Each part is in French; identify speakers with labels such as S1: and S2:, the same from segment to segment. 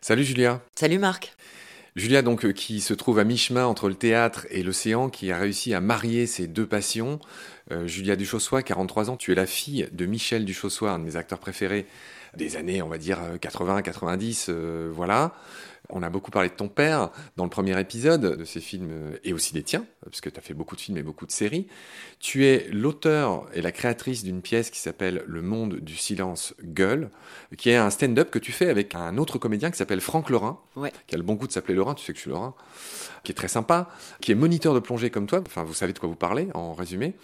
S1: Salut Julia.
S2: Salut Marc.
S1: Julia, donc, euh, qui se trouve à mi-chemin entre le théâtre et l'océan, qui a réussi à marier ses deux passions. Euh, Julia Duchossois, 43 ans, tu es la fille de Michel Duchossois, un de mes acteurs préférés des années, on va dire, 80, 90, euh, voilà. On a beaucoup parlé de ton père dans le premier épisode de ces films euh, et aussi des tiens, parce que tu as fait beaucoup de films et beaucoup de séries. Tu es l'auteur et la créatrice d'une pièce qui s'appelle Le monde du silence gueule, qui est un stand-up que tu fais avec un autre comédien qui s'appelle Franck Lorrain, qui a le bon goût de s'appeler Lorrain, tu sais que je suis Lorrain, qui est très sympa, qui est moniteur de plongée comme toi, enfin vous savez de quoi vous parlez en résumé.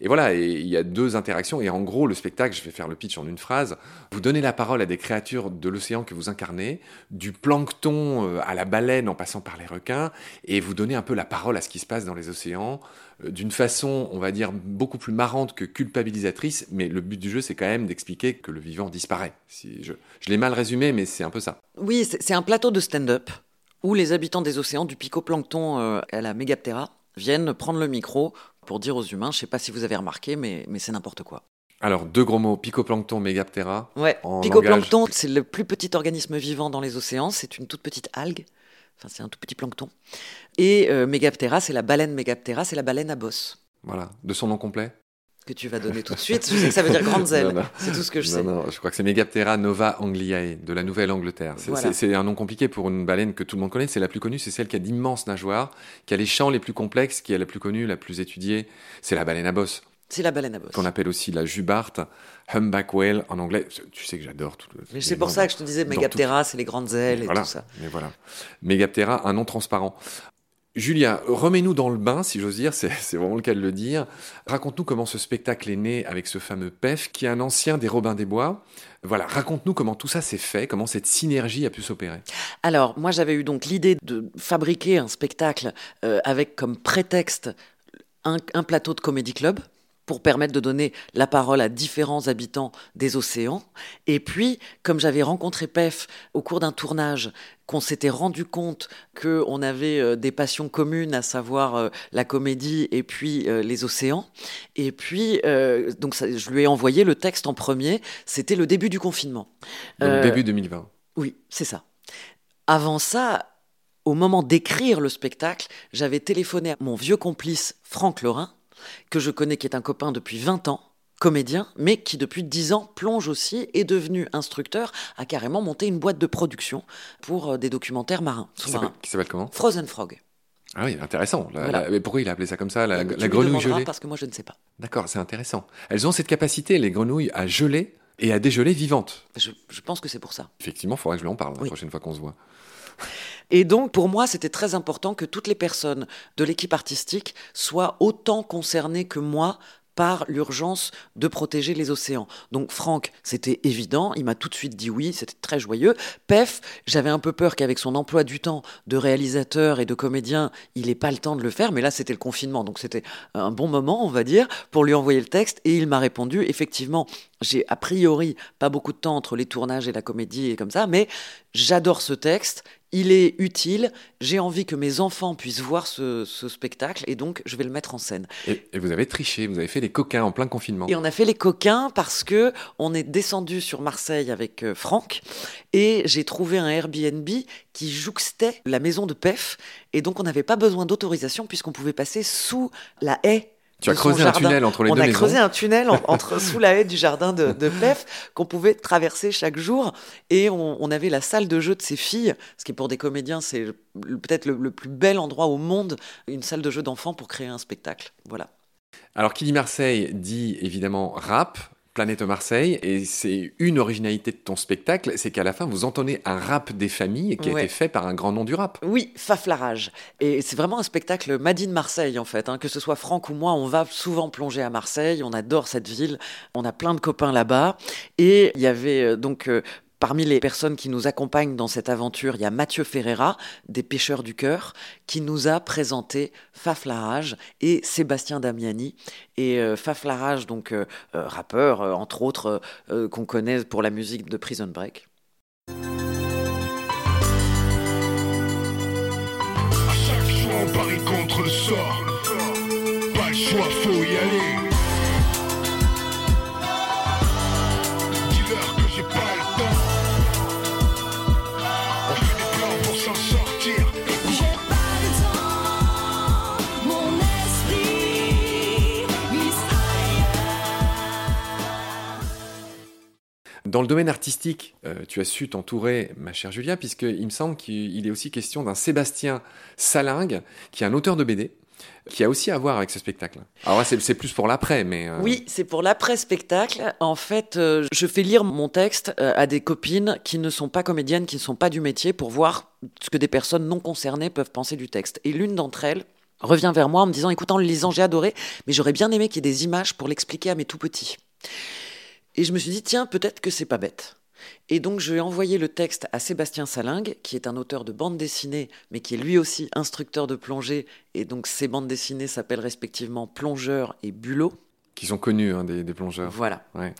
S1: Et voilà, il y a deux interactions, et en gros le spectacle, je vais faire le pitch en une phrase, vous donnez la parole à des créatures de l'océan que vous incarnez, du plancton euh, à la baleine en passant par les requins, et vous donnez un peu la parole à ce qui se passe dans les océans, euh, d'une façon, on va dire, beaucoup plus marrante que culpabilisatrice, mais le but du jeu, c'est quand même d'expliquer que le vivant disparaît. Si je je l'ai mal résumé, mais c'est un peu ça.
S2: Oui, c'est c'est un plateau de stand-up où les habitants des océans, du picoplancton euh, à la mégaptera, viennent prendre le micro pour dire aux humains, je sais pas si vous avez remarqué, mais, mais c'est n'importe quoi.
S1: Alors, deux gros mots, picoplancton, mégaptera.
S2: Ouais, picoplancton, c'est le plus petit organisme vivant dans les océans, c'est une toute petite algue, enfin c'est un tout petit plancton. Et euh, mégaptera, c'est la baleine mégaptera, c'est la baleine à bosse.
S1: Voilà, de son nom complet?
S2: Que tu vas donner tout de suite, je sais que ça veut dire grandes ailes, c'est tout ce que je
S1: non,
S2: sais.
S1: non, je crois que c'est Megaptera nova angliae, de la Nouvelle-Angleterre. C'est
S2: Voilà.
S1: un nom compliqué pour une baleine que tout le monde connaît. C'est la plus connue, c'est celle qui a d'immenses nageoires, qui a les champs les plus complexes, qui est la plus connue, la plus étudiée. C'est la baleine à bosse,
S2: C'est la baleine à bosse.
S1: qu'on appelle aussi la jubarte, humpback whale en anglais. Tu sais que j'adore tout.
S2: Mais c'est pour ça que je te disais,
S1: dans
S2: mégaptera, c'est les grandes ailes et
S1: voilà,
S2: tout ça.
S1: Mais voilà. Megaptera, un nom transparent. Julia, remets-nous dans le bain, si j'ose dire, c'est vraiment le cas de le dire. Raconte-nous comment ce spectacle est né avec ce fameux PEF, qui est un ancien des Robins des Bois. Voilà, raconte-nous comment tout ça s'est fait, comment cette synergie a pu s'opérer.
S2: Alors, moi, j'avais eu donc l'idée de fabriquer un spectacle euh, avec comme prétexte un, un plateau de comédie club pour permettre de donner la parole à différents habitants des océans. Et puis, comme j'avais rencontré PEF au cours d'un tournage, qu'on s'était rendu compte qu'on avait euh, des passions communes, à savoir euh, la comédie et puis euh, les océans. Et puis, euh, donc ça- je lui ai envoyé le texte en premier. C'était le début du confinement.
S1: Donc
S2: Euh,
S1: début 2020.
S2: oui, c'est ça. Avant ça, au moment d'écrire le spectacle, j'avais téléphoné à mon vieux complice Franck Lorrain, que je connais, qui est un copain depuis 20 ans, comédien, mais qui depuis 10 ans plonge aussi, est devenu instructeur, a carrément monté une boîte de production pour euh, des documentaires marins,
S1: Qui s'appelle- qui s'appelle comment?
S2: Frozen Frog.
S1: Ah oui, intéressant. La-
S2: Voilà.
S1: la- mais pourquoi il a appelé ça comme ça, la, grenouille gelée?
S2: Parce que moi, je ne sais pas.
S1: D'accord, c'est intéressant. Elles ont cette capacité, les grenouilles, à geler et à dégeler vivantes.
S2: Je, je pense que c'est pour ça.
S1: Effectivement, il faudrait que je lui en parle la prochaine fois qu'on se voit.
S2: Et donc, pour moi, c'était très important que toutes les personnes de l'équipe artistique soient autant concernées que moi par l'urgence de protéger les océans. Donc Franck, c'était évident, il m'a tout de suite dit oui, c'était très joyeux. Pef, j'avais un peu peur qu'avec son emploi du temps de réalisateur et de comédien, il n'ait pas le temps de le faire, mais là c'était le confinement, donc c'était un bon moment, on va dire, pour lui envoyer le texte, et il m'a répondu, effectivement, j'ai a priori pas beaucoup de temps entre les tournages et la comédie et comme ça, mais j'adore ce texte, il est utile, j'ai envie que mes enfants puissent voir ce, ce spectacle, et donc je vais le mettre en scène.
S1: Et, et vous avez triché, vous avez fait les coquins en plein confinement.
S2: Et on a fait les coquins parce que on est descendu sur Marseille avec euh, Franck et j'ai trouvé un Airbnb qui jouxtait la maison de Pef et donc on n'avait pas besoin d'autorisation puisqu'on pouvait passer sous la haie.
S1: Tu as creusé un tunnel entre les
S2: on
S1: deux
S2: a
S1: maisons.
S2: creusé un tunnel en- entre sous la haie du jardin de, de Pef qu'on pouvait traverser chaque jour et on, on avait la salle de jeu de ses filles, ce qui pour des comédiens c'est peut-être le, le plus bel endroit au monde, une salle de jeu d'enfants pour créer un spectacle. Voilà.
S1: Alors, qui dit Marseille dit évidemment rap, Planète Marseille, et c'est une originalité de ton spectacle, c'est qu'à la fin, vous entonnez un rap des familles qui a
S2: Ouais.
S1: été fait par un grand nom du rap.
S2: Oui, Faflarage. Et c'est vraiment un spectacle Madine Marseille, en fait. hein. Que ce soit Franck ou moi, on va souvent plonger à Marseille. On adore cette ville. On a plein de copains là-bas. Et il y avait euh, donc. euh, Parmi les personnes qui nous accompagnent dans cette aventure, il y a Mathieu Ferreira, des Pêcheurs du Cœur, qui nous a présenté Faflarage et Sébastien Damiani. Et euh, Faflarage, donc euh, euh, rappeur, euh, entre autres, qu'on connaît pour la musique de Prison Break.
S3: À chaque choix, on parie contre le sort.
S1: Dans le domaine artistique, euh, tu as su t'entourer, ma chère Julia, puisqu'il me semble qu'il est aussi question d'un Sébastien Salingue, qui est un auteur de BD, qui a aussi à voir avec ce spectacle. Alors c'est plus pour l'après, mais... euh,
S2: Oui, c'est pour l'après-spectacle. En fait, euh, je fais lire mon texte à des copines qui ne sont pas comédiennes, qui ne sont pas du métier, pour voir ce que des personnes non concernées peuvent penser du texte. Et l'une d'entre elles revient vers moi en me disant, écoute, en le lisant, j'ai adoré, mais j'aurais bien aimé qu'il y ait des images pour l'expliquer à mes tout petits. Et je me suis dit, tiens, peut-être que c'est pas bête. Et donc, je vais envoyer le texte à Sébastien Salingue, qui est un auteur de bande dessinée, mais qui est lui aussi instructeur de plongée. Et donc, ses bandes dessinées s'appellent respectivement Plongeur et Bulot.
S1: Qui sont connus, hein, des, des plongeurs.
S2: Voilà.
S1: Ouais.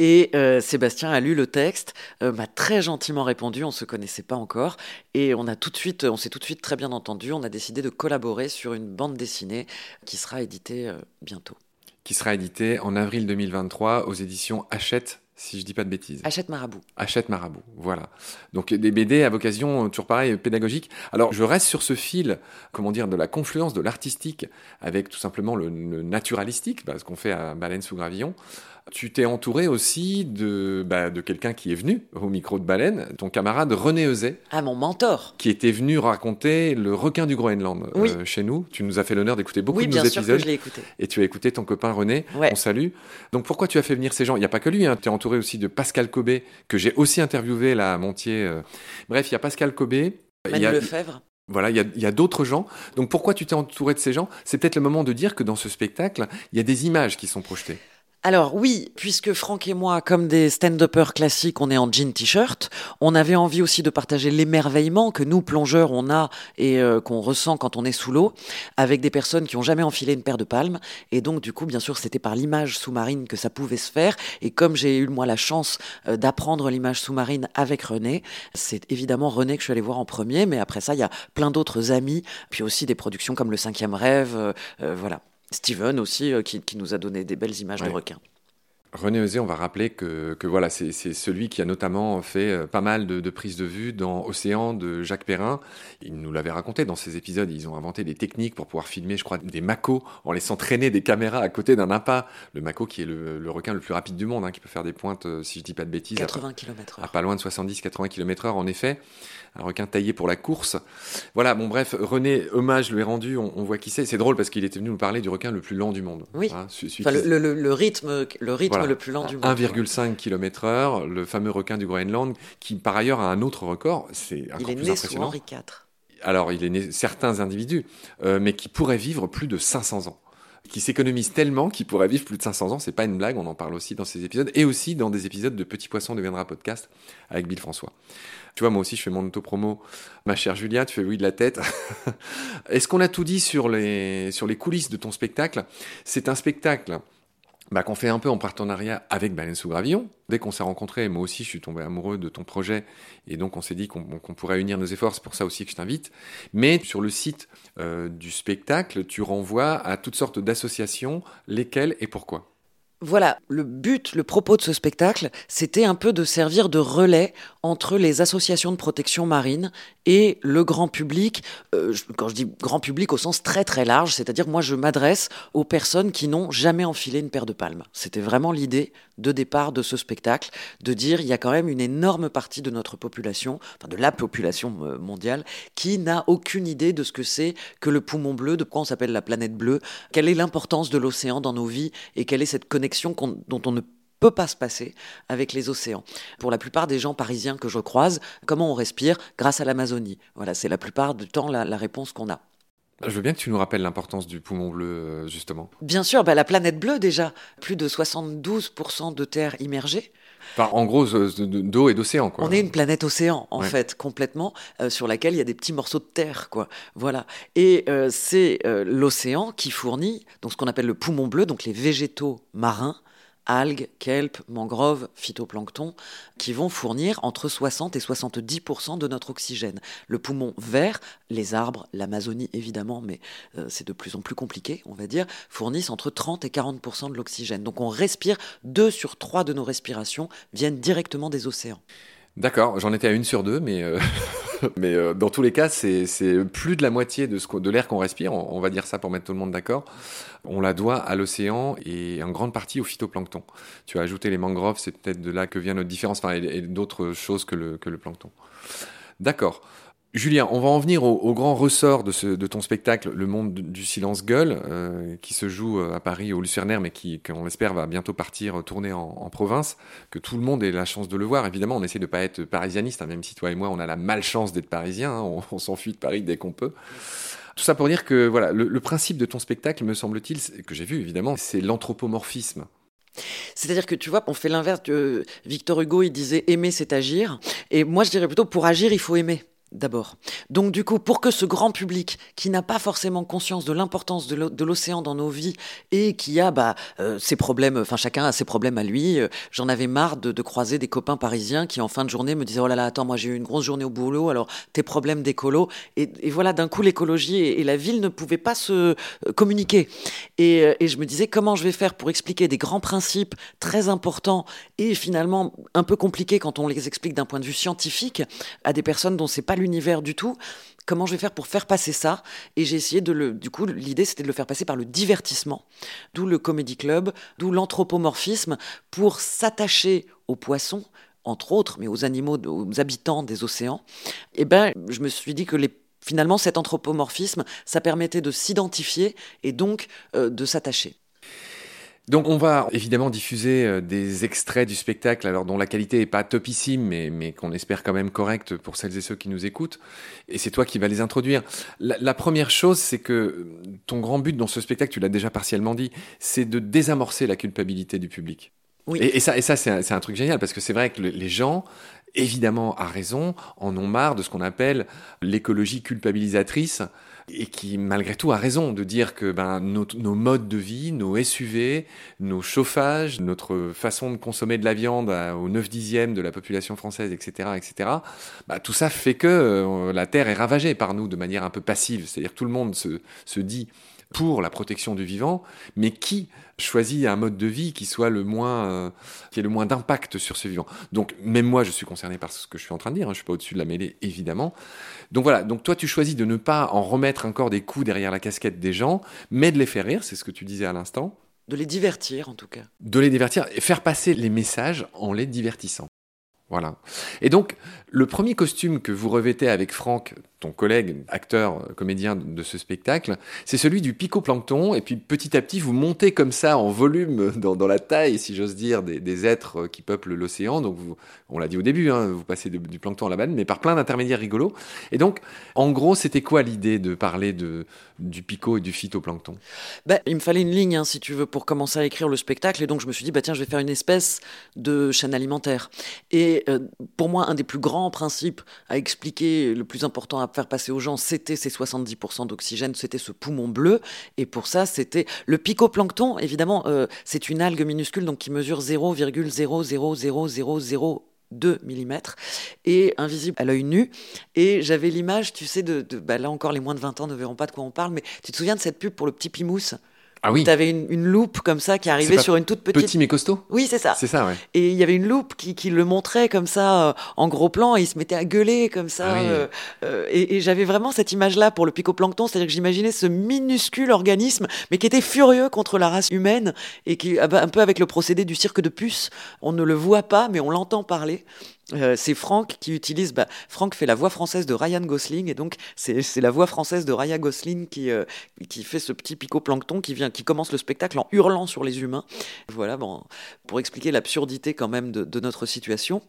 S2: Et euh, Sébastien a lu le texte, euh, m'a très gentiment répondu, on se connaissait pas encore, et on a tout de suite, on s'est tout de suite très bien entendu. On a décidé de collaborer sur une bande dessinée qui sera éditée euh, bientôt.
S1: Qui sera édité en avril 2023 aux éditions Hachette, si je dis pas de bêtises.
S2: Achète Marabout.
S1: Hachette Marabout, voilà. Donc des BD à vocation, euh, toujours pareil, pédagogique. Alors je reste sur ce fil, comment dire, de la confluence de l'artistique avec tout simplement le, le naturalistique, bah, ce qu'on fait à Baleine sous Gravillon. Tu t'es entouré aussi de, bah, de quelqu'un qui est venu au micro de Baleine, ton camarade René Euzet,
S2: Ah, mon mentor
S1: qui était venu raconter le requin du Groenland euh,
S2: Oui.
S1: chez nous. Tu nous as fait l'honneur d'écouter beaucoup
S2: Oui,
S1: de
S2: bien
S1: nos
S2: sûr que
S1: épisodes.
S2: je l'ai écouté.
S1: Et tu as écouté ton copain René,
S2: Ouais.
S1: on salue. Donc pourquoi tu as fait venir ces gens? Il n'y a pas que lui, hein. tu es entouré aussi de Pascal Cobé, que j'ai aussi interviewé là à Montier. euh. Bref, il y a Pascal Cobé. il
S2: Manu
S1: y a,
S2: Lefebvre.
S1: voilà, il y a, il y a d'autres gens. Donc pourquoi tu t'es entouré de ces gens? C'est peut-être le moment de dire que dans ce spectacle, il y a des images qui sont projetées.
S2: Alors oui, puisque Franck et moi, comme des stand-uppers classiques, on est en jean t-shirt, on avait envie aussi de partager l'émerveillement que nous, plongeurs, on a et euh, qu'on ressent quand on est sous l'eau, avec des personnes qui ont jamais enfilé une paire de palmes. Et donc du coup, bien sûr, c'était par l'image sous-marine que ça pouvait se faire. Et comme j'ai eu moi la chance euh, d'apprendre l'image sous-marine avec René, c'est évidemment René que je suis allé voir en premier. Mais après ça, il y a plein d'autres amis, puis aussi des productions comme Le Cinquième Rêve, euh, euh, voilà. Steven aussi, euh, qui, qui nous a donné des belles images de requins.
S1: René Euzet, on va rappeler que, que voilà, c'est celui qui a notamment fait euh, pas mal de, de prises de vue dans Océan de Jacques Perrin. Il nous l'avait raconté dans ces épisodes. Ils ont inventé des techniques pour pouvoir filmer, je crois, des macos en laissant traîner des caméras à côté d'un appât. Le maco qui est le, le requin le plus rapide du monde, hein, qui peut faire des pointes, euh, si je dis pas de bêtises, à-
S2: 80 km
S1: à pas loin de 70-80 km heure en effet. Un requin taillé pour la course. Voilà, bon bref, René, hommage lui est rendu, on, on voit qui c'est. C'est drôle parce qu'il était venu nous parler du requin le plus lent du monde.
S2: Oui.
S1: Hein,
S2: Enfin, le, le- le rythme, le rythme
S1: Voilà.
S2: le plus lent du monde.
S1: 1,5 km heure, le fameux requin du Groenland, qui par ailleurs a un autre record, c'est encore
S2: Il est
S1: plus
S2: né sous. Henri IV.
S1: Alors, il est né certains individus, euh, mais qui pourraient vivre plus de 500 ans. Qui s'économisent tellement qu'ils pourraient vivre plus de 500 ans. C'est pas une blague, on en parle aussi dans ces épisodes, et aussi dans des épisodes de Petit Poisson deviendra podcast avec Bill François. Tu vois, moi aussi, je fais mon auto-promo. Ma chère Julia, tu fais oui de la tête. Est-ce qu'on a tout dit sur les, sur les coulisses de ton spectacle? C'est un spectacle bah, qu'on fait un peu en partenariat avec Baleine Gravillon. Dès qu'on s'est rencontrés, moi aussi, je suis tombé amoureux de ton projet, et donc on s'est dit qu'on qu'on pourrait unir nos efforts. C'est pour ça aussi que je t'invite. Mais sur le site euh, du spectacle, tu renvoies à toutes sortes d'associations, lesquelles et pourquoi?
S2: Voilà, le but, le propos de ce spectacle, c'était un peu de servir de relais entre les associations de protection marine et le grand public. Euh, quand je dis grand public au sens très très large, c'est-à-dire moi je m'adresse aux personnes qui n'ont jamais enfilé une paire de palmes. C'était vraiment l'idée de départ de ce spectacle, de dire il y a quand même une énorme partie de notre population, enfin de la population euh, mondiale, qui n'a aucune idée de ce que c'est que le poumon bleu, de quoi on s'appelle la planète bleue, quelle est l'importance de l'océan dans nos vies et quelle est cette connexion qu'on- dont on ne peut pas se passer avec les océans. Pour la plupart des gens parisiens que je croise, comment on respire Grâce à l'Amazonie? Voilà, c'est la plupart du temps la, la réponse qu'on a.
S1: Je veux bien que tu nous rappelles l'importance du poumon bleu, euh, justement.
S2: Bien sûr, bah, la planète bleue déjà, plus de 72% de terre immergée.
S1: Enfin, en gros, de- de- d'eau et d'océan, quoi.
S2: On est une planète océan, en
S1: Ouais.
S2: fait, complètement, euh, sur laquelle il y a des petits morceaux de terre, quoi. Voilà. Et euh, c'est euh, l'océan qui fournit donc ce qu'on appelle le poumon bleu, donc les végétaux marins, algues, kelp, mangroves, phytoplancton, qui vont fournir entre 60 et 70% de notre oxygène. Le poumon vert, les arbres, l'Amazonie évidemment, mais euh, c'est de plus en plus compliqué, on va dire, fournissent entre 30 et 40% de l'oxygène. Donc on respire, deux sur trois de nos respirations viennent directement des océans.
S1: D'accord, j'en étais à une sur deux, mais euh, Mais euh, dans tous les cas, c'est plus de la moitié de, ce de l'air qu'on respire, on, va dire ça pour mettre tout le monde d'accord. On la doit à l'océan et en grande partie au phytoplancton. Tu as ajouté les mangroves, c'est peut-être de là que vient notre différence, enfin, d'autres choses que le, que le plancton. D'accord. Julien, on va en venir au, grand ressort de, ton spectacle, Le Monde du Silence Gueule, euh, qui se joue euh, à Paris au Lucernaire, mais qui, qu'on espère, va bientôt partir euh, tourner en, province, que tout le monde ait la chance de le voir. Évidemment, on essaie de pas être parisianiste, hein, même si toi et moi, on a la malchance d'être parisiens, hein, on, s'enfuit de Paris dès qu'on peut. Tout ça pour dire que voilà, le, principe de ton spectacle, me semble-t-il, que j'ai vu évidemment, c'est l'anthropomorphisme.
S2: C'est-à-dire que tu vois, on fait l'inverse. Victor Hugo, il disait aimer, c'est agir. Et moi, je dirais plutôt pour agir, il faut aimer d'abord. Donc du coup, pour que ce grand public qui n'a pas forcément conscience de l'importance de l'océan dans nos vies et qui a bah, euh, ses problèmes, enfin chacun a ses problèmes à lui, euh, j'en avais marre de, croiser des copains parisiens qui en fin de journée me disaient oh là là attends moi j'ai eu une grosse journée au boulot alors tes problèmes d'écolo et, voilà d'un coup l'écologie et, la ville ne pouvaient pas se euh, communiquer et, et je me disais comment je vais faire pour expliquer des grands principes très importants et finalement un peu compliqués quand on les explique d'un point de vue scientifique à des personnes dont c'est pas l'univers du tout. Comment je vais faire pour faire passer ça? Et j'ai essayé de le. Du coup, l'idée c'était de le faire passer par le divertissement, d'où le comédie club, d'où l'anthropomorphisme pour s'attacher aux poissons, entre autres, mais aux animaux, aux habitants des océans. Eh ben, je me suis dit que les finalement, cet anthropomorphisme, ça permettait de s'identifier et donc euh, de s'attacher.
S1: Donc on va évidemment diffuser euh, des extraits du spectacle, alors dont la qualité est pas topissime, mais, mais qu'on espère quand même correcte pour celles et ceux qui nous écoutent. Et c'est toi qui vas les introduire. La, première chose, c'est que euh, ton grand but dans ce spectacle, tu l'as déjà partiellement dit, c'est de désamorcer la culpabilité du public. Oui. Et, ça, et ça c'est un, un, truc génial parce que c'est vrai que les gens, évidemment, à raison, en ont marre de ce qu'on appelle l'écologie culpabilisatrice et qui malgré tout a raison de dire que ben, nos, nos, modes de vie, nos SUV, nos chauffages, notre façon de consommer de la viande au 9 dixième de la population française, etc., etc., bah, tout ça fait que euh, la Terre est ravagée par nous de manière un peu passive. C'est-à-dire tout le monde se, se dit pour la protection du vivant, mais qui choisit un mode de vie qui soit le moins, euh, qui ait le moins d'impact sur ce vivant. Donc même moi, je suis concerné par ce que je suis en train de dire. Hein, je suis pas au-dessus de la mêlée, évidemment. Donc voilà. Donc toi, tu choisis de ne pas en remettre encore des coups derrière la casquette des gens, mais de les faire rire. C'est ce que tu disais à l'instant.
S2: De les divertir, en tout cas.
S1: De les divertir et faire passer les messages en les divertissant. Voilà. Et donc, le premier costume que vous revêtez avec Franck, ton collègue, acteur, comédien de ce spectacle, c'est celui du picoplancton. Et puis petit à petit, vous montez comme ça en volume dans, la taille, si j'ose dire, des, êtres qui peuplent l'océan. Donc, on l'a dit au début, hein, vous passez du plancton à la banane, mais par plein d'intermédiaires rigolos. Et donc, en gros, c'était quoi l'idée de parler du pico et du phytoplancton?
S2: Bah, Il me fallait une ligne, hein, si tu veux, pour commencer à écrire le spectacle. Et donc, je me suis dit, bah, tiens, je vais faire une espèce de chaîne alimentaire. Et euh, pour moi, un des plus grands principes à expliquer, le plus important à faire passer aux gens, c'était ces 70% d'oxygène, c'était ce poumon bleu. Et pour ça, c'était le picoplancton, évidemment, euh, c'est une algue minuscule donc qui mesure 0,00002 mm et invisible à l'œil nu. Et j'avais l'image, tu sais, de, bah là encore, les moins de 20 ans ne verront pas de quoi on parle, mais tu te souviens de cette pub pour le petit Pimousse?
S1: Ah oui.
S2: Tu avais une, loupe comme ça qui arrivait sur une toute petite.
S1: Petit mais costaud
S2: Oui, c'est ça.
S1: C'est ça, ouais.
S2: Et il y avait une loupe qui, qui le montrait comme ça euh, en gros plan et il se mettait à gueuler comme ça. Ah euh, euh, et, et j'avais vraiment cette image-là pour le picoplancton, c'est-à-dire que j'imaginais ce minuscule organisme mais qui était furieux contre la race humaine et qui, un peu avec le procédé du cirque de puce, on ne le voit pas mais on l'entend parler. Euh, c'est Franck qui utilise. Bah, Franck fait la voix française de Ryan Gosling et donc c'est la voix française de Ryan Gosling qui, euh, qui fait ce petit picoplancton qui vient, qui commence le spectacle en hurlant sur les humains. Voilà, bon, pour expliquer l'absurdité quand même de, notre situation.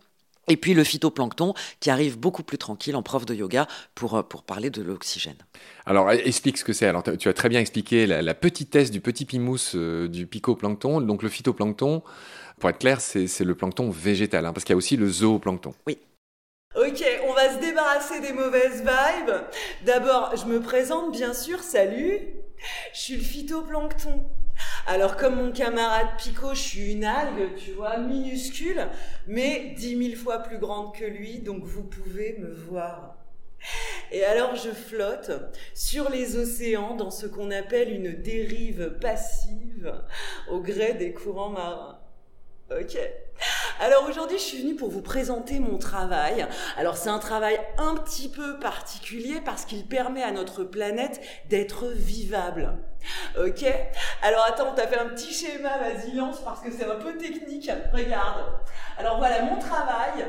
S2: Et puis le phytoplancton qui arrive beaucoup plus tranquille en prof de yoga pour, euh, pour parler de l'oxygène.
S1: Alors explique ce que c'est. Alors tu as très bien expliqué la, la petitesse du petit pimousse du picoplancton. Donc le phytoplancton, pour être clair, c'est le plancton végétal, hein, parce qu'il y a aussi le zooplancton.
S2: Oui.
S4: Ok, on va se débarrasser des mauvaises vibes. D'abord, je me présente bien sûr, salut. Je suis le phytoplancton. Alors comme mon camarade Pico, je suis une algue, tu vois, minuscule, mais dix mille fois plus grande que lui, donc vous pouvez me voir. Et alors je flotte sur les océans dans ce qu'on appelle une dérive passive au gré des courants marins. Ok. Alors aujourd'hui, je suis venue pour vous présenter mon travail. Alors c'est un travail un petit peu particulier parce qu'il permet à notre planète d'être vivable. Ok Alors attends, t'as fait un petit schéma, vas-y lance parce que c'est un peu technique. Regarde. Alors voilà, mon travail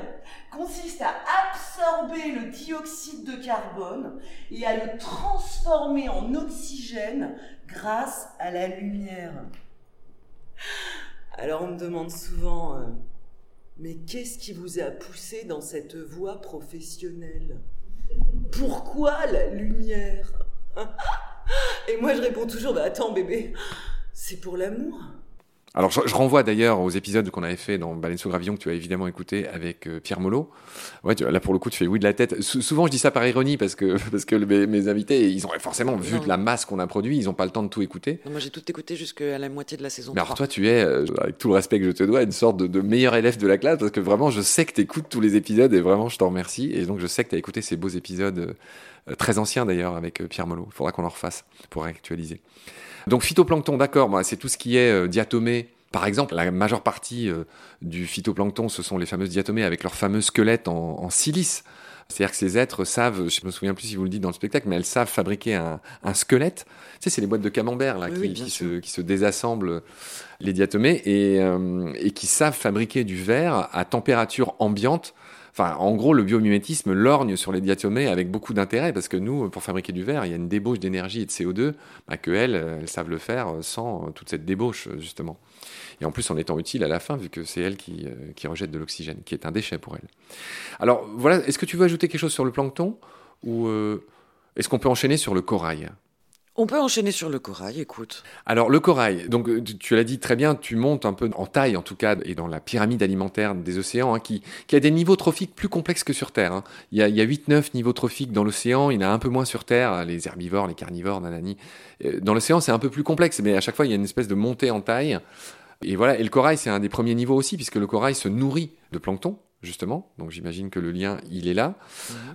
S4: consiste à absorber le dioxyde de carbone et à le transformer en oxygène grâce à la lumière. Alors on me demande souvent, euh, mais qu'est-ce qui vous a poussé dans cette voie professionnelle? Pourquoi la lumière? Et moi je réponds toujours, bah attends bébé, c'est pour l'amour.
S1: Alors, je, je renvoie d'ailleurs aux épisodes qu'on avait fait dans Baleine sous Gravillon, que tu as évidemment écouté avec euh, Pierre Molot. Ouais, tu- là, pour le coup, tu fais oui de la tête. Sou- souvent, je dis ça par ironie parce que, parce que mes, mes invités, ils ont forcément vu
S2: Non.
S1: de la masse qu'on a produit, ils n'ont pas le temps de tout écouter.
S2: Non, moi j'ai tout écouté jusqu'à la moitié de la saison
S1: Mais
S2: 3.
S1: alors, toi, tu es, euh, avec tout le respect que je te dois, une sorte de, de meilleur élève de la classe parce que vraiment, je sais que tu écoutes tous les épisodes et vraiment, je t'en remercie. Et donc, je sais que tu as écouté ces beaux épisodes, euh, très anciens d'ailleurs, avec Pierre Molot. Il faudra qu'on en refasse pour réactualiser. Donc, phytoplancton, d'accord, moi, c'est tout ce qui est euh, diatomée. Par exemple, la majeure partie euh, du phytoplancton, ce sont les fameuses diatomées avec leurs fameux squelettes en, en silice. C'est-à-dire que ces êtres savent, je me souviens plus si vous le dites dans le spectacle, mais elles savent fabriquer un, un squelette. Tu sais, c'est les boîtes de camembert là,
S2: Oui,
S1: qui,
S2: oui,
S1: se, qui se désassemblent les diatomées et, euh, et qui savent fabriquer du verre à température ambiante. Enfin, en gros, le biomimétisme lorgne sur les diatomées avec beaucoup d'intérêt parce que nous, pour fabriquer du verre, il y a une débauche d'énergie et de CO2 bah, que elles, elles savent le faire sans euh, toute cette débauche justement. Et en plus, en étant utile à la fin, vu que c'est elles qui, euh, qui rejettent de l'oxygène, qui est un déchet pour elles. Alors voilà, est-ce que tu veux ajouter quelque chose sur le plancton ou euh, est-ce qu'on peut enchaîner sur le corail?
S2: On peut enchaîner sur le corail, écoute.
S1: alors le corail, donc euh, tu, l'as dit très bien, tu montes un peu en taille en tout cas et dans la pyramide alimentaire des océans hein, qui, a des niveaux trophiques plus complexes que sur Terre. hein. Il y a, a 8-9 niveaux trophiques dans l'océan, il y en a un peu moins sur Terre, hein, les herbivores, les carnivores, nanani. Euh, Dans l'océan c'est un peu plus complexe, mais à chaque fois il y a une espèce de montée en taille. Et voilà, et le corail c'est un des premiers niveaux aussi puisque le corail se nourrit de plancton justement, donc j'imagine que le lien il est là.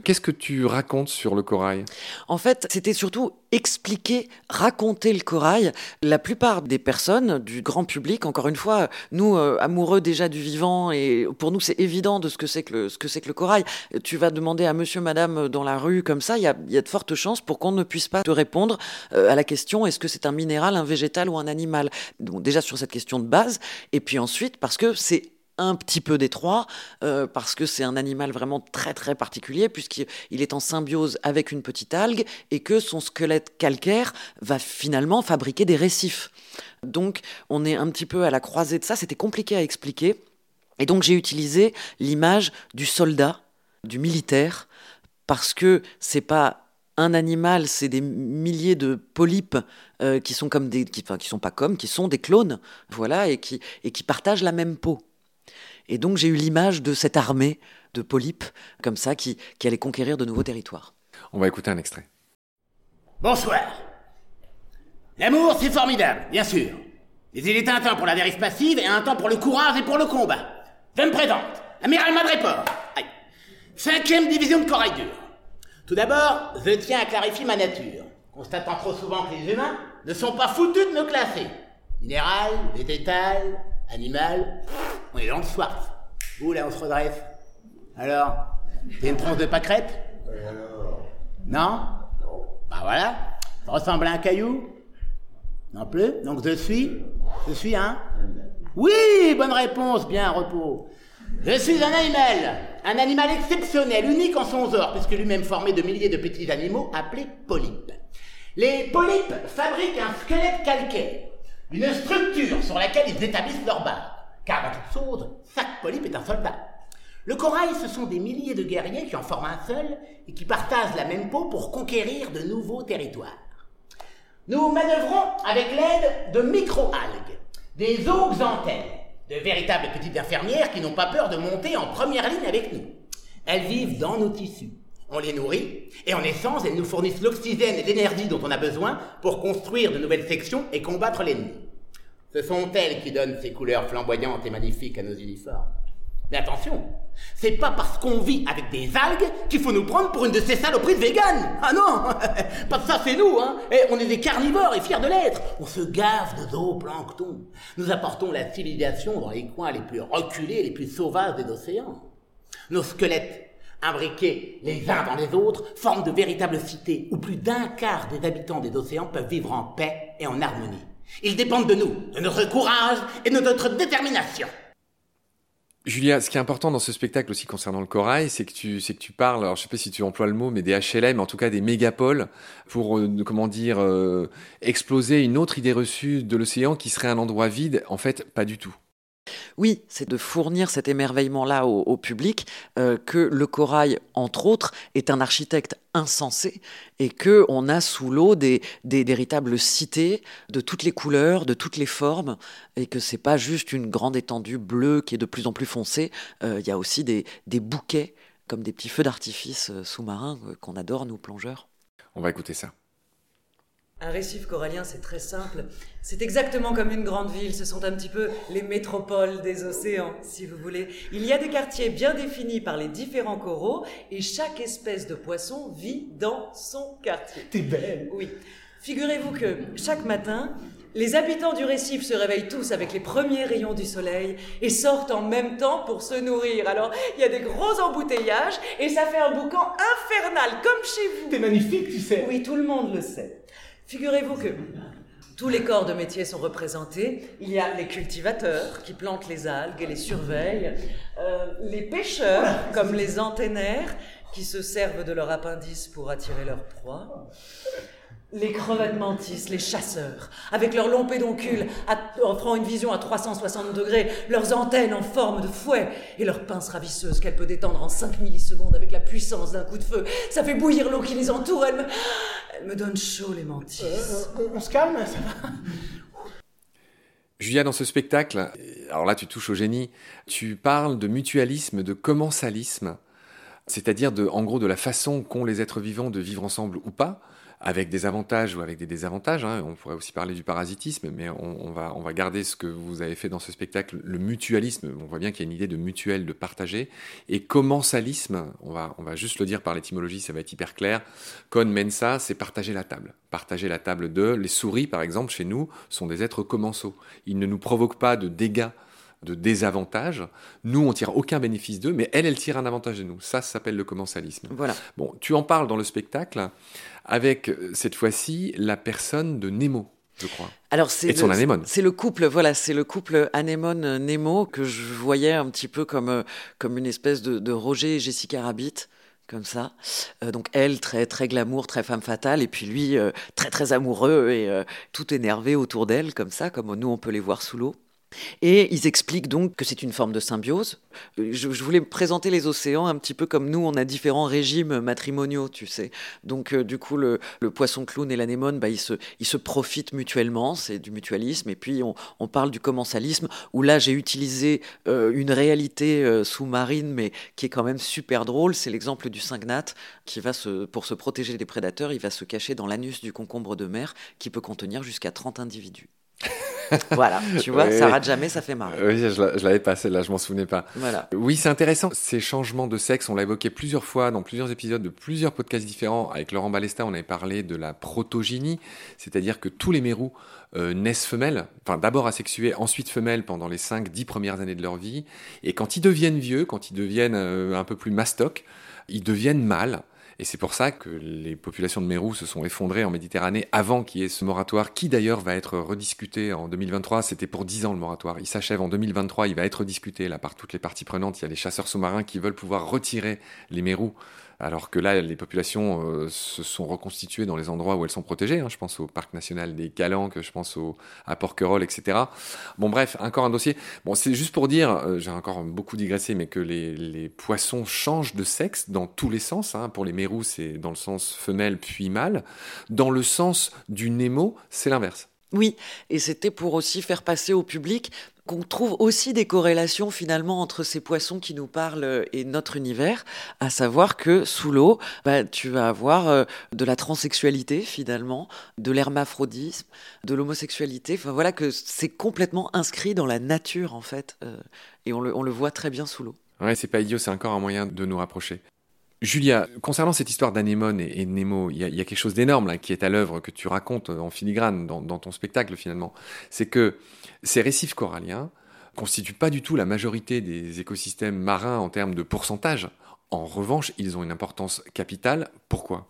S1: Qu'est-ce que tu racontes sur le corail?
S2: En fait, c'était surtout expliquer, raconter le corail. La plupart des personnes, du grand public, encore une fois, nous, euh, amoureux déjà du vivant, et pour nous, c'est évident de ce que c'est que, le- ce que c'est que le corail. Tu vas demander à monsieur, madame euh, dans la rue, comme ça, il y a, il y a de fortes chances pour qu'on ne puisse pas te répondre euh, à la question est-ce que c'est un minéral, un végétal ou un animal? Donc, déjà sur cette question de base, et puis ensuite, parce que c'est un petit peu détroit, euh, parce que c'est un animal vraiment très très particulier, puisqu'il il est en symbiose avec une petite algue et que son squelette calcaire va finalement fabriquer des récifs. Donc on est un petit peu à la croisée de ça, c'était compliqué à expliquer. Et donc j'ai utilisé l'image du soldat, du militaire, parce que c'est pas un animal, c'est des milliers de polypes euh, qui sont comme des, qui, qui sont pas comme, qui sont des clones, voilà, et qui, et qui partagent la même peau. Et donc j'ai eu l'image de cette armée de polypes, comme ça, qui, qui allait conquérir de nouveaux territoires.
S1: On va écouter un extrait.
S5: Bonsoir. L'amour, c'est formidable, bien sûr. Mais il est un temps pour la dérive passive et un temps pour le courage et pour le combat. Je me présente, Amiral Madréport. Aïe. Cinquième division de corail dur. Tout d'abord, je tiens à clarifier ma nature, constatant trop souvent que les humains ne sont pas foutus de me classer. Minéral, végétal, animal, on est dans le soir. Où là, on se redresse. Alors, t'es une tronche de pâquerette Non? Bah voilà, ça ressemble à un caillou? Non plus. Donc je suis Je suis un Oui, bonne réponse, bien, repos. Je suis un animal, un animal exceptionnel, unique en son genre, puisque lui-même formé de milliers de petits animaux appelés polypes. Les polypes fabriquent un squelette calcaire, une structure sur laquelle ils établissent leur base. Car dans toute chose, chaque polype est un soldat. Le corail, ce sont des milliers de guerriers qui en forment un seul et qui partagent la même peau pour conquérir de nouveaux territoires. Nous manœuvrons avec l'aide de micro-algues, des zooxanthelles, de véritables petites infirmières qui n'ont pas peur de monter en première ligne avec nous. Elles vivent dans nos tissus. On les nourrit, et en essence, elles nous fournissent l'oxygène et l'énergie dont on a besoin pour construire de nouvelles sections et combattre l'ennemi. Ce sont elles qui donnent ces couleurs flamboyantes et magnifiques à nos uniformes. Mais attention, c'est pas parce qu'on vit avec des algues qu'il faut nous prendre pour une de ces saloperies de véganes. Ah non, pas ça c'est nous, hein. Et on est des carnivores et fiers de l'être. On se gave de zooplancton. Nous apportons la civilisation dans les coins les plus reculés, les plus sauvages des océans. Nos squelettes imbriqués les uns dans les autres, forment de véritables cités où plus d'un quart des habitants des océans peuvent vivre en paix et en harmonie. Ils dépendent de nous, de notre courage et de notre détermination.
S1: Julia, ce qui est important dans ce spectacle aussi concernant le corail, c'est que tu, parles, alors je sais pas si tu emploies le mot, mais des HLM, en tout cas des mégapoles, pour, euh, comment dire, euh, exploser une autre idée reçue de l'océan qui serait un endroit vide. En fait, pas du tout.
S2: Oui, c'est de fournir cet émerveillement-là au, public, euh, que le corail, entre autres, est un architecte insensé et que on a sous l'eau des, véritables cités de toutes les couleurs, de toutes les formes, et que c'est pas juste une grande étendue bleue qui est de plus en plus foncée. Euh, il y a aussi des, bouquets comme des petits feux d'artifice euh, sous-marins qu'on adore nous plongeurs.
S1: On va écouter ça.
S4: Un récif corallien, c'est très simple. C'est exactement comme une grande ville. Ce sont un petit peu les métropoles des océans, si vous voulez. Il y a des quartiers bien définis par les différents coraux et chaque espèce de poisson vit dans son quartier.
S5: T'es belle
S4: Oui. Figurez-vous que chaque matin, les habitants du récif se réveillent tous avec les premiers rayons du soleil et sortent en même temps pour se nourrir. Alors, il y a des gros embouteillages et ça fait un boucan infernal, comme chez vous.
S5: T'es magnifique, tu sais.
S4: Oui, tout le monde le sait. Figurez-vous que tous les corps de métier sont représentés. Il y a les cultivateurs qui plantent les algues et les surveillent, euh, les pêcheurs comme les antennaires qui se servent de leur appendice pour attirer leur proie. Les crevettes mantis, les chasseurs, avec leurs longs pédoncules offrant une vision à 360 degrés, leurs antennes en forme de fouet et leurs pinces ravisseuses qu'elle peut détendre en 5 millisecondes avec la puissance d'un coup de feu. Ça fait bouillir l'eau qui les entoure, elle me donne chaud les mantis.
S5: Euh, euh, on se calme, ça va
S1: Julia, dans ce spectacle, alors là tu touches au génie, tu parles de mutualisme, de commensalisme, c'est-à-dire de, en gros de la façon qu'ont les êtres vivants de vivre ensemble ou pas, avec des avantages ou avec des désavantages. Hein. On pourrait aussi parler du parasitisme, mais on, va, garder ce que vous avez fait dans ce spectacle, le mutualisme. On voit bien qu'il y a une idée de mutuel, de partager. Et commensalisme, on va, on va juste le dire par l'étymologie, ça va être hyper clair. Con mensa, c'est partager la table. Partager la table de. Les souris, par exemple, chez nous, sont des êtres commensaux. Ils ne nous provoquent pas de dégâts de désavantages. Nous, on tire aucun bénéfice d'eux, mais elle, elle tire un avantage de nous. Ça, ça s'appelle le commensalisme.
S2: Voilà.
S1: Bon, tu en parles dans le spectacle avec euh, cette fois-ci la personne de Nemo. Je crois.
S2: Alors c'est
S1: son anémone.
S2: C'est le couple, voilà, c'est le couple anémone Nemo que je voyais un petit peu comme euh, comme une espèce de, Roger et Jessica Rabbit comme ça. Euh, donc elle, très très glamour, très femme fatale, et puis lui, très très amoureux et tout énervé autour d'elle, comme ça, comme nous on peut les voir sous l'eau. Et ils expliquent donc que c'est une forme de symbiose. Euh, je, voulais présenter les océans un petit peu comme nous, on a différents régimes matrimoniaux, tu sais. Donc euh, du coup, le, poisson clown et l'anémone, bah, ils, se, profitent mutuellement, c'est du mutualisme. Et puis on, parle du commensalisme, où là j'ai utilisé euh, une réalité sous-marine, mais qui est quand même super drôle. C'est l'exemple du syngnat qui va pour se protéger des prédateurs, il va se cacher dans l'anus du concombre de mer, qui peut contenir jusqu'à 30 individus voilà, tu vois, ça rate jamais, ça fait marrer.
S1: Oui, je l'avais passé là, je m'en souvenais pas.
S2: Voilà.
S1: Oui, c'est intéressant. Ces changements de sexe, on l'a évoqué plusieurs fois dans plusieurs épisodes de plusieurs podcasts différents. Avec Laurent Balesta, on avait parlé de la protogynie, c'est-à-dire que tous les mérous euh, naissent femelles, enfin d'abord asexués, ensuite femelles pendant les 5-10 premières années de leur vie. Et quand ils deviennent vieux, quand ils deviennent euh, un peu plus mastoc, ils deviennent mâles. Et c'est pour ça que les populations de mérous se sont effondrées en Méditerranée avant qu'il y ait ce moratoire, qui d'ailleurs va être rediscuté en 2023. C'était pour 10 ans le moratoire. Il s'achève en 2023, il va être discuté là par toutes les parties prenantes. Il y a les chasseurs sous-marins qui veulent pouvoir retirer les mérous alors que là, les populations euh, se sont reconstituées dans les endroits où elles sont protégées. Hein. Je pense au parc national des Calanques, je pense au, à Porquerolles, etc. Bon, bref, encore un dossier. Bon, c'est juste pour dire, euh, j'ai encore beaucoup digressé, mais que les, poissons changent de sexe dans tous les sens. Hein. Pour les mérous, c'est dans le sens femelle puis mâle. Dans le sens du Nemo, c'est l'inverse.
S2: Oui, et c'était pour aussi faire passer au public qu'on trouve aussi des corrélations finalement entre ces poissons qui nous parlent et notre univers, à savoir que sous l'eau, bah, tu vas avoir euh, de la transsexualité finalement, de l'hermaphrodisme, de l'homosexualité. Enfin voilà que c'est complètement inscrit dans la nature en fait, euh, et on le, voit très bien sous l'eau.
S1: Ouais, c'est pas idiot, c'est encore un moyen de nous rapprocher. Julia, concernant cette histoire d'anémone et, Nemo, il y, a quelque chose d'énorme qui est à l'œuvre que tu racontes en filigrane dans ton spectacle finalement. C'est que ces récifs coralliens constituent pas du tout la majorité des écosystèmes marins en termes de pourcentage. En revanche, ils ont une importance capitale. Pourquoi?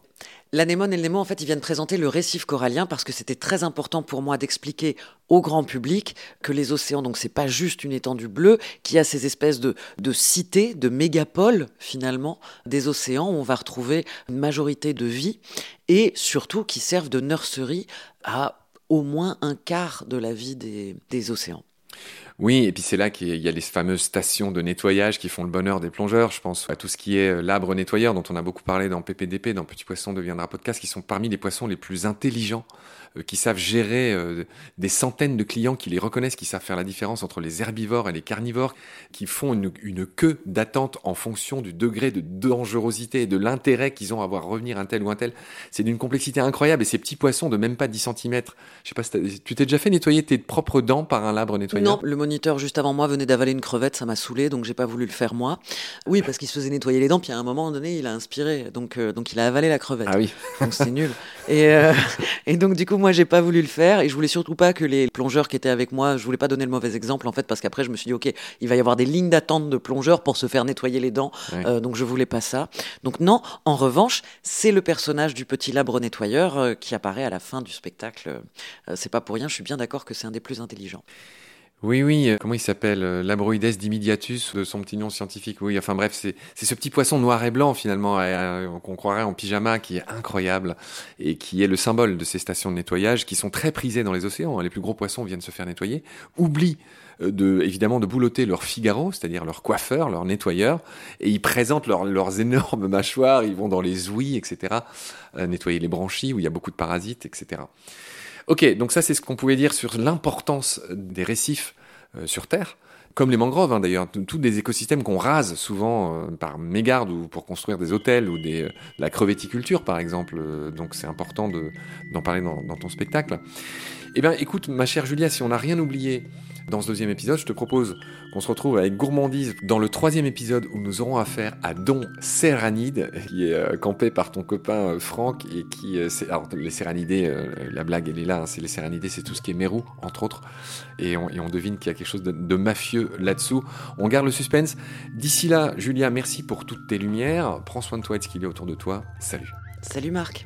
S2: L'anémone et le en fait, ils viennent présenter le récif corallien parce que c'était très important pour moi d'expliquer au grand public que les océans, donc c'est pas juste une étendue bleue, qui a ces espèces de, de cités, de mégapoles finalement des océans où on va retrouver une majorité de vie et surtout qui servent de nurserie à au moins un quart de la vie des océans.
S1: Oui, et puis c'est là qu'il y a les fameuses stations de nettoyage qui font le bonheur des plongeurs. Je pense à tout ce qui est euh, l'arbre nettoyeur dont on a beaucoup parlé dans PPDP, dans Petit Poisson deviendra podcast, qui sont parmi les poissons les plus intelligents euh, qui savent gérer euh, des centaines de clients qui les reconnaissent, qui savent faire la différence entre les herbivores et les carnivores, qui font une, queue d'attente en fonction du degré de dangerosité et de l'intérêt qu'ils ont à voir revenir un tel ou un tel. C'est d'une complexité incroyable et ces petits poissons de même pas 10 cm. Je sais pas si tu t'es déjà fait nettoyer tes propres dents par un labre nettoyeur?
S2: Moniteur juste avant moi venait d'avaler une crevette, ça m'a saoulé donc j'ai pas voulu le faire moi. Oui, parce qu'il se faisait nettoyer les dents puis à un moment donné, il a inspiré donc euh, donc il a avalé la crevette.
S1: Ah oui.
S2: donc c'est nul. Et et donc du coup moi j'ai pas voulu le faire et je voulais surtout pas que les plongeurs qui étaient avec moi, je voulais pas donner le mauvais exemple en fait parce qu'après je me suis dit ok il va y avoir des lignes d'attente de plongeurs pour se faire nettoyer les dents euh, donc je voulais pas ça. Donc non, en revanche c'est le personnage du petit labre nettoyeur euh, qui apparaît à la fin du spectacle. Euh, c'est pas pour rien, je suis bien d'accord que c'est un des plus intelligents.
S1: Oui, oui, euh, comment il s'appelle euh, L'abroides dimidiatus, de son petit nom scientifique. Oui, enfin bref, c'est ce petit poisson noir et blanc finalement, euh, qu'on croirait en pyjama, qui est incroyable et qui est le symbole de ces stations de nettoyage qui sont très prisées dans les océans. Les plus gros poissons viennent se faire nettoyer, oublient de, évidemment de boulotter leur Figaro, c'est-à-dire leur coiffeur, leur nettoyeur, et ils présentent leurs énormes mâchoires, ils vont dans les ouïes, etc., nettoyer les branchies où il y a beaucoup de parasites, etc. Ok, donc ça c'est ce qu'on pouvait dire sur l'importance des récifs euh, sur Terre comme les mangroves hein, d'ailleurs, tous des écosystèmes qu'on rase souvent euh, par mégarde ou pour construire des hôtels ou des, euh, la crevetticulture par exemple. donc c'est important d'en parler dans, dans, ton spectacle. Eh bien écoute ma chère Julia, si on n'a rien oublié dans ce deuxième épisode, je te propose qu'on se retrouve avec Gourmandise dans le troisième épisode où nous aurons affaire à Don Serranide, qui est euh, campé par ton copain euh, Franck et qui... Euh, alors les Serranidés, la blague elle est là, hein, c'est les Serranidés, c'est tout ce qui est Mérou, entre autres, et on, devine qu'il y a quelque chose de mafieux là-dessous. On garde le suspense. D'ici là, Julia, merci pour toutes tes lumières. Prends soin de toi et de ce qu'il y a autour de toi. Salut.
S2: Salut Marc.